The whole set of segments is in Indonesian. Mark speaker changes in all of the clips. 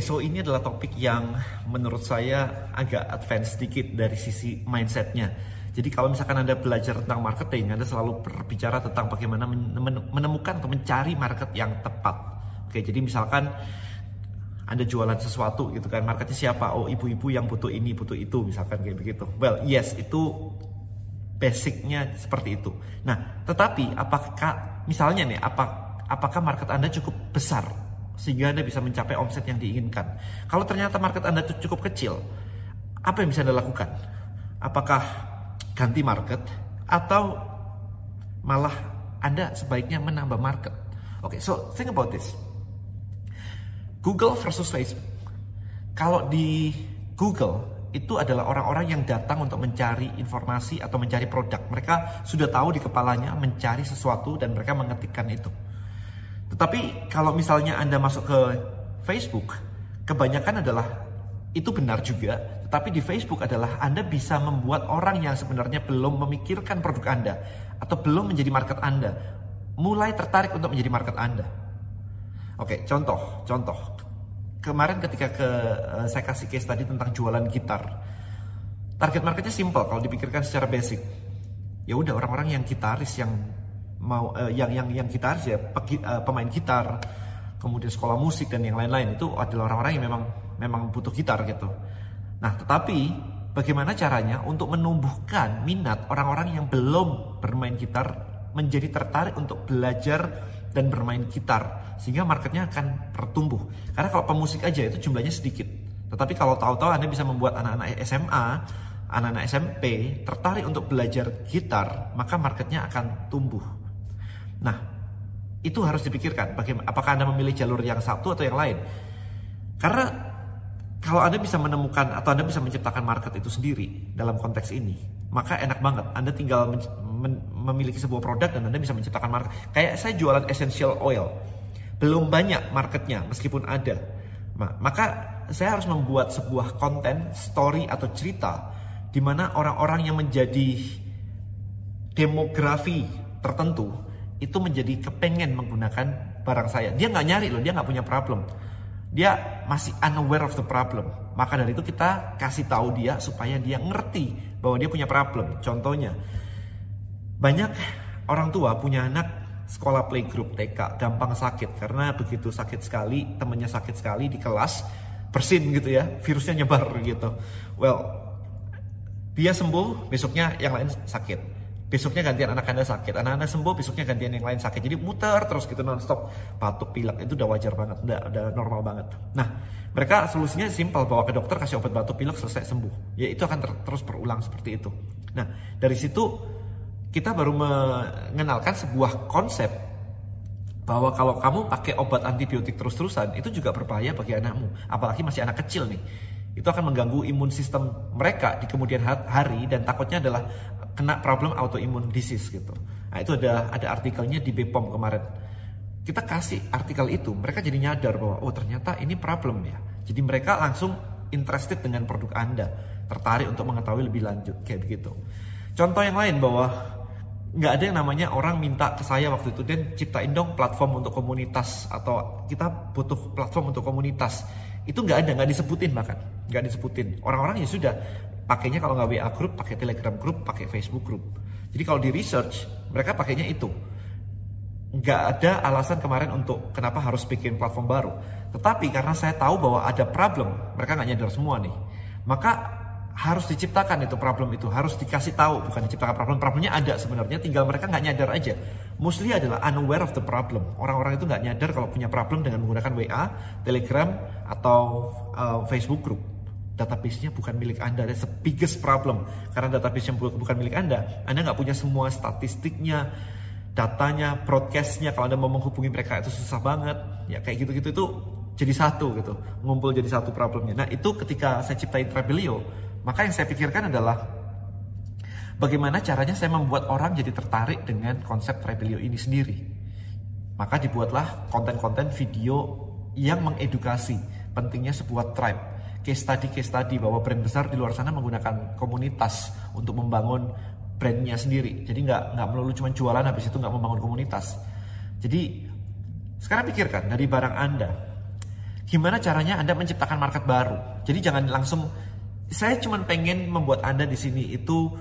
Speaker 1: so ini adalah topik yang menurut saya agak advance sedikit dari sisi mindsetnya. Jadi kalau misalkan Anda belajar tentang marketing, Anda selalu berbicara tentang bagaimana menemukan atau mencari market yang tepat. Oke, jadi misalkan anda jualan sesuatu gitu kan, marketnya siapa? Oh ibu-ibu yang butuh ini, butuh itu, misalkan kayak begitu. Well, yes, itu basicnya seperti itu. Nah, tetapi apakah misalnya nih, apa, apakah market Anda cukup besar sehingga Anda bisa mencapai omset yang diinginkan? Kalau ternyata market Anda cukup kecil, apa yang bisa Anda lakukan? Apakah ganti market atau malah Anda sebaiknya menambah market? Oke, okay, so think about this. Google versus Facebook. Kalau di Google itu adalah orang-orang yang datang untuk mencari informasi atau mencari produk. Mereka sudah tahu di kepalanya mencari sesuatu dan mereka mengetikkan itu. Tetapi kalau misalnya Anda masuk ke Facebook, kebanyakan adalah itu benar juga, tetapi di Facebook adalah Anda bisa membuat orang yang sebenarnya belum memikirkan produk Anda atau belum menjadi market Anda mulai tertarik untuk menjadi market Anda. Oke, contoh, contoh. Kemarin ketika ke uh, saya kasih case tadi tentang jualan gitar. Target marketnya simple kalau dipikirkan secara basic. Ya udah orang-orang yang gitaris yang mau uh, yang yang yang gitaris ya uh, pemain gitar, kemudian sekolah musik dan yang lain-lain itu adalah orang-orang yang memang memang butuh gitar gitu. Nah, tetapi bagaimana caranya untuk menumbuhkan minat orang-orang yang belum bermain gitar menjadi tertarik untuk belajar dan bermain gitar sehingga marketnya akan bertumbuh. Karena kalau pemusik aja itu jumlahnya sedikit. Tetapi kalau tahu-tahu Anda bisa membuat anak-anak SMA, anak-anak SMP tertarik untuk belajar gitar, maka marketnya akan tumbuh. Nah, itu harus dipikirkan. Bagaimana apakah Anda memilih jalur yang satu atau yang lain? Karena kalau Anda bisa menemukan atau Anda bisa menciptakan market itu sendiri dalam konteks ini, maka enak banget. Anda tinggal memiliki sebuah produk dan Anda bisa menciptakan market. Kayak saya jualan essential oil. Belum banyak marketnya meskipun ada. Maka saya harus membuat sebuah konten, story atau cerita di mana orang-orang yang menjadi demografi tertentu itu menjadi kepengen menggunakan barang saya. Dia nggak nyari loh, dia nggak punya problem. Dia masih unaware of the problem. Maka dari itu kita kasih tahu dia supaya dia ngerti bahwa dia punya problem. Contohnya, banyak orang tua punya anak sekolah playgroup TK gampang sakit karena begitu sakit sekali temennya sakit sekali di kelas bersin gitu ya virusnya nyebar gitu well dia sembuh besoknya yang lain sakit besoknya gantian anak anda sakit. Anak anda sembuh besoknya gantian yang lain sakit. Jadi muter terus gitu nonstop. Batuk pilek itu udah wajar banget udah, udah normal banget. Nah mereka solusinya simpel bawa ke dokter kasih obat batuk pilek selesai sembuh. Ya itu akan ter terus berulang seperti itu. Nah dari situ kita baru mengenalkan sebuah konsep bahwa kalau kamu pakai obat antibiotik terus-terusan itu juga berbahaya bagi anakmu, apalagi masih anak kecil nih. Itu akan mengganggu imun sistem mereka di kemudian hari dan takutnya adalah kena problem autoimmune disease gitu. Nah, itu ada ada artikelnya di BPOM kemarin. Kita kasih artikel itu, mereka jadi nyadar bahwa oh ternyata ini problem ya. Jadi mereka langsung interested dengan produk Anda, tertarik untuk mengetahui lebih lanjut kayak begitu. Contoh yang lain bahwa nggak ada yang namanya orang minta ke saya waktu itu dan ciptain dong platform untuk komunitas atau kita butuh platform untuk komunitas itu nggak ada nggak disebutin bahkan nggak disebutin orang-orang ya sudah pakainya kalau nggak WA group pakai Telegram group pakai Facebook group. Jadi kalau di research mereka pakainya itu. Nggak ada alasan kemarin untuk kenapa harus bikin platform baru. Tetapi karena saya tahu bahwa ada problem mereka nggak nyadar semua nih. Maka harus diciptakan itu problem itu harus dikasih tahu bukan diciptakan problem. Problemnya ada sebenarnya tinggal mereka nggak nyadar aja. Mostly adalah unaware of the problem. Orang-orang itu nggak nyadar kalau punya problem dengan menggunakan WA Telegram atau uh, Facebook group database-nya bukan milik anda. That's the biggest problem. Karena database-nya bukan milik anda. Anda nggak punya semua statistiknya datanya broadcast-nya. Kalau anda mau menghubungi mereka itu susah banget. Ya kayak gitu-gitu itu jadi satu gitu. Ngumpul jadi satu problemnya. Nah itu ketika saya ciptain Trabelio maka yang saya pikirkan adalah bagaimana caranya saya membuat orang jadi tertarik dengan konsep Rebelio ini sendiri. Maka dibuatlah konten-konten video yang mengedukasi pentingnya sebuah tribe. Case study, case study bahwa brand besar di luar sana menggunakan komunitas untuk membangun brandnya sendiri. Jadi nggak nggak melulu cuma jualan habis itu nggak membangun komunitas. Jadi sekarang pikirkan dari barang Anda, Gimana caranya Anda menciptakan market baru? Jadi jangan langsung saya cuma pengen membuat Anda di sini itu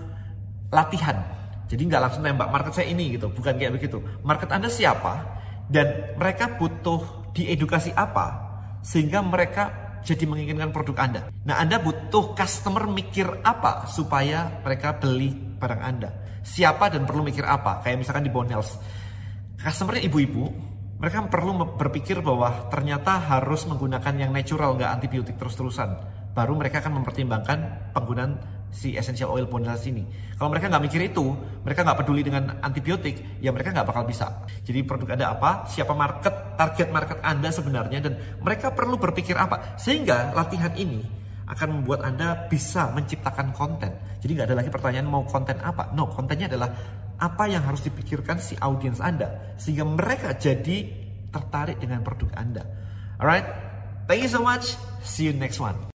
Speaker 1: latihan. Jadi nggak langsung tembak market saya ini gitu, bukan kayak begitu. Market Anda siapa dan mereka butuh diedukasi apa sehingga mereka jadi menginginkan produk Anda. Nah, Anda butuh customer mikir apa supaya mereka beli barang Anda. Siapa dan perlu mikir apa? Kayak misalkan di Bonels. Customernya ibu-ibu, mereka perlu berpikir bahwa ternyata harus menggunakan yang natural, nggak antibiotik terus-terusan. Baru mereka akan mempertimbangkan penggunaan si essential oil Bonels ini. Kalau mereka nggak mikir itu, mereka nggak peduli dengan antibiotik, ya mereka nggak bakal bisa. Jadi produk Anda apa, siapa market, target market Anda sebenarnya, dan mereka perlu berpikir apa. Sehingga latihan ini akan membuat Anda bisa menciptakan konten. Jadi nggak ada lagi pertanyaan mau konten apa. No, kontennya adalah apa yang harus dipikirkan si audiens Anda. Sehingga mereka jadi tertarik dengan produk Anda. Alright, thank you so much. See you next one.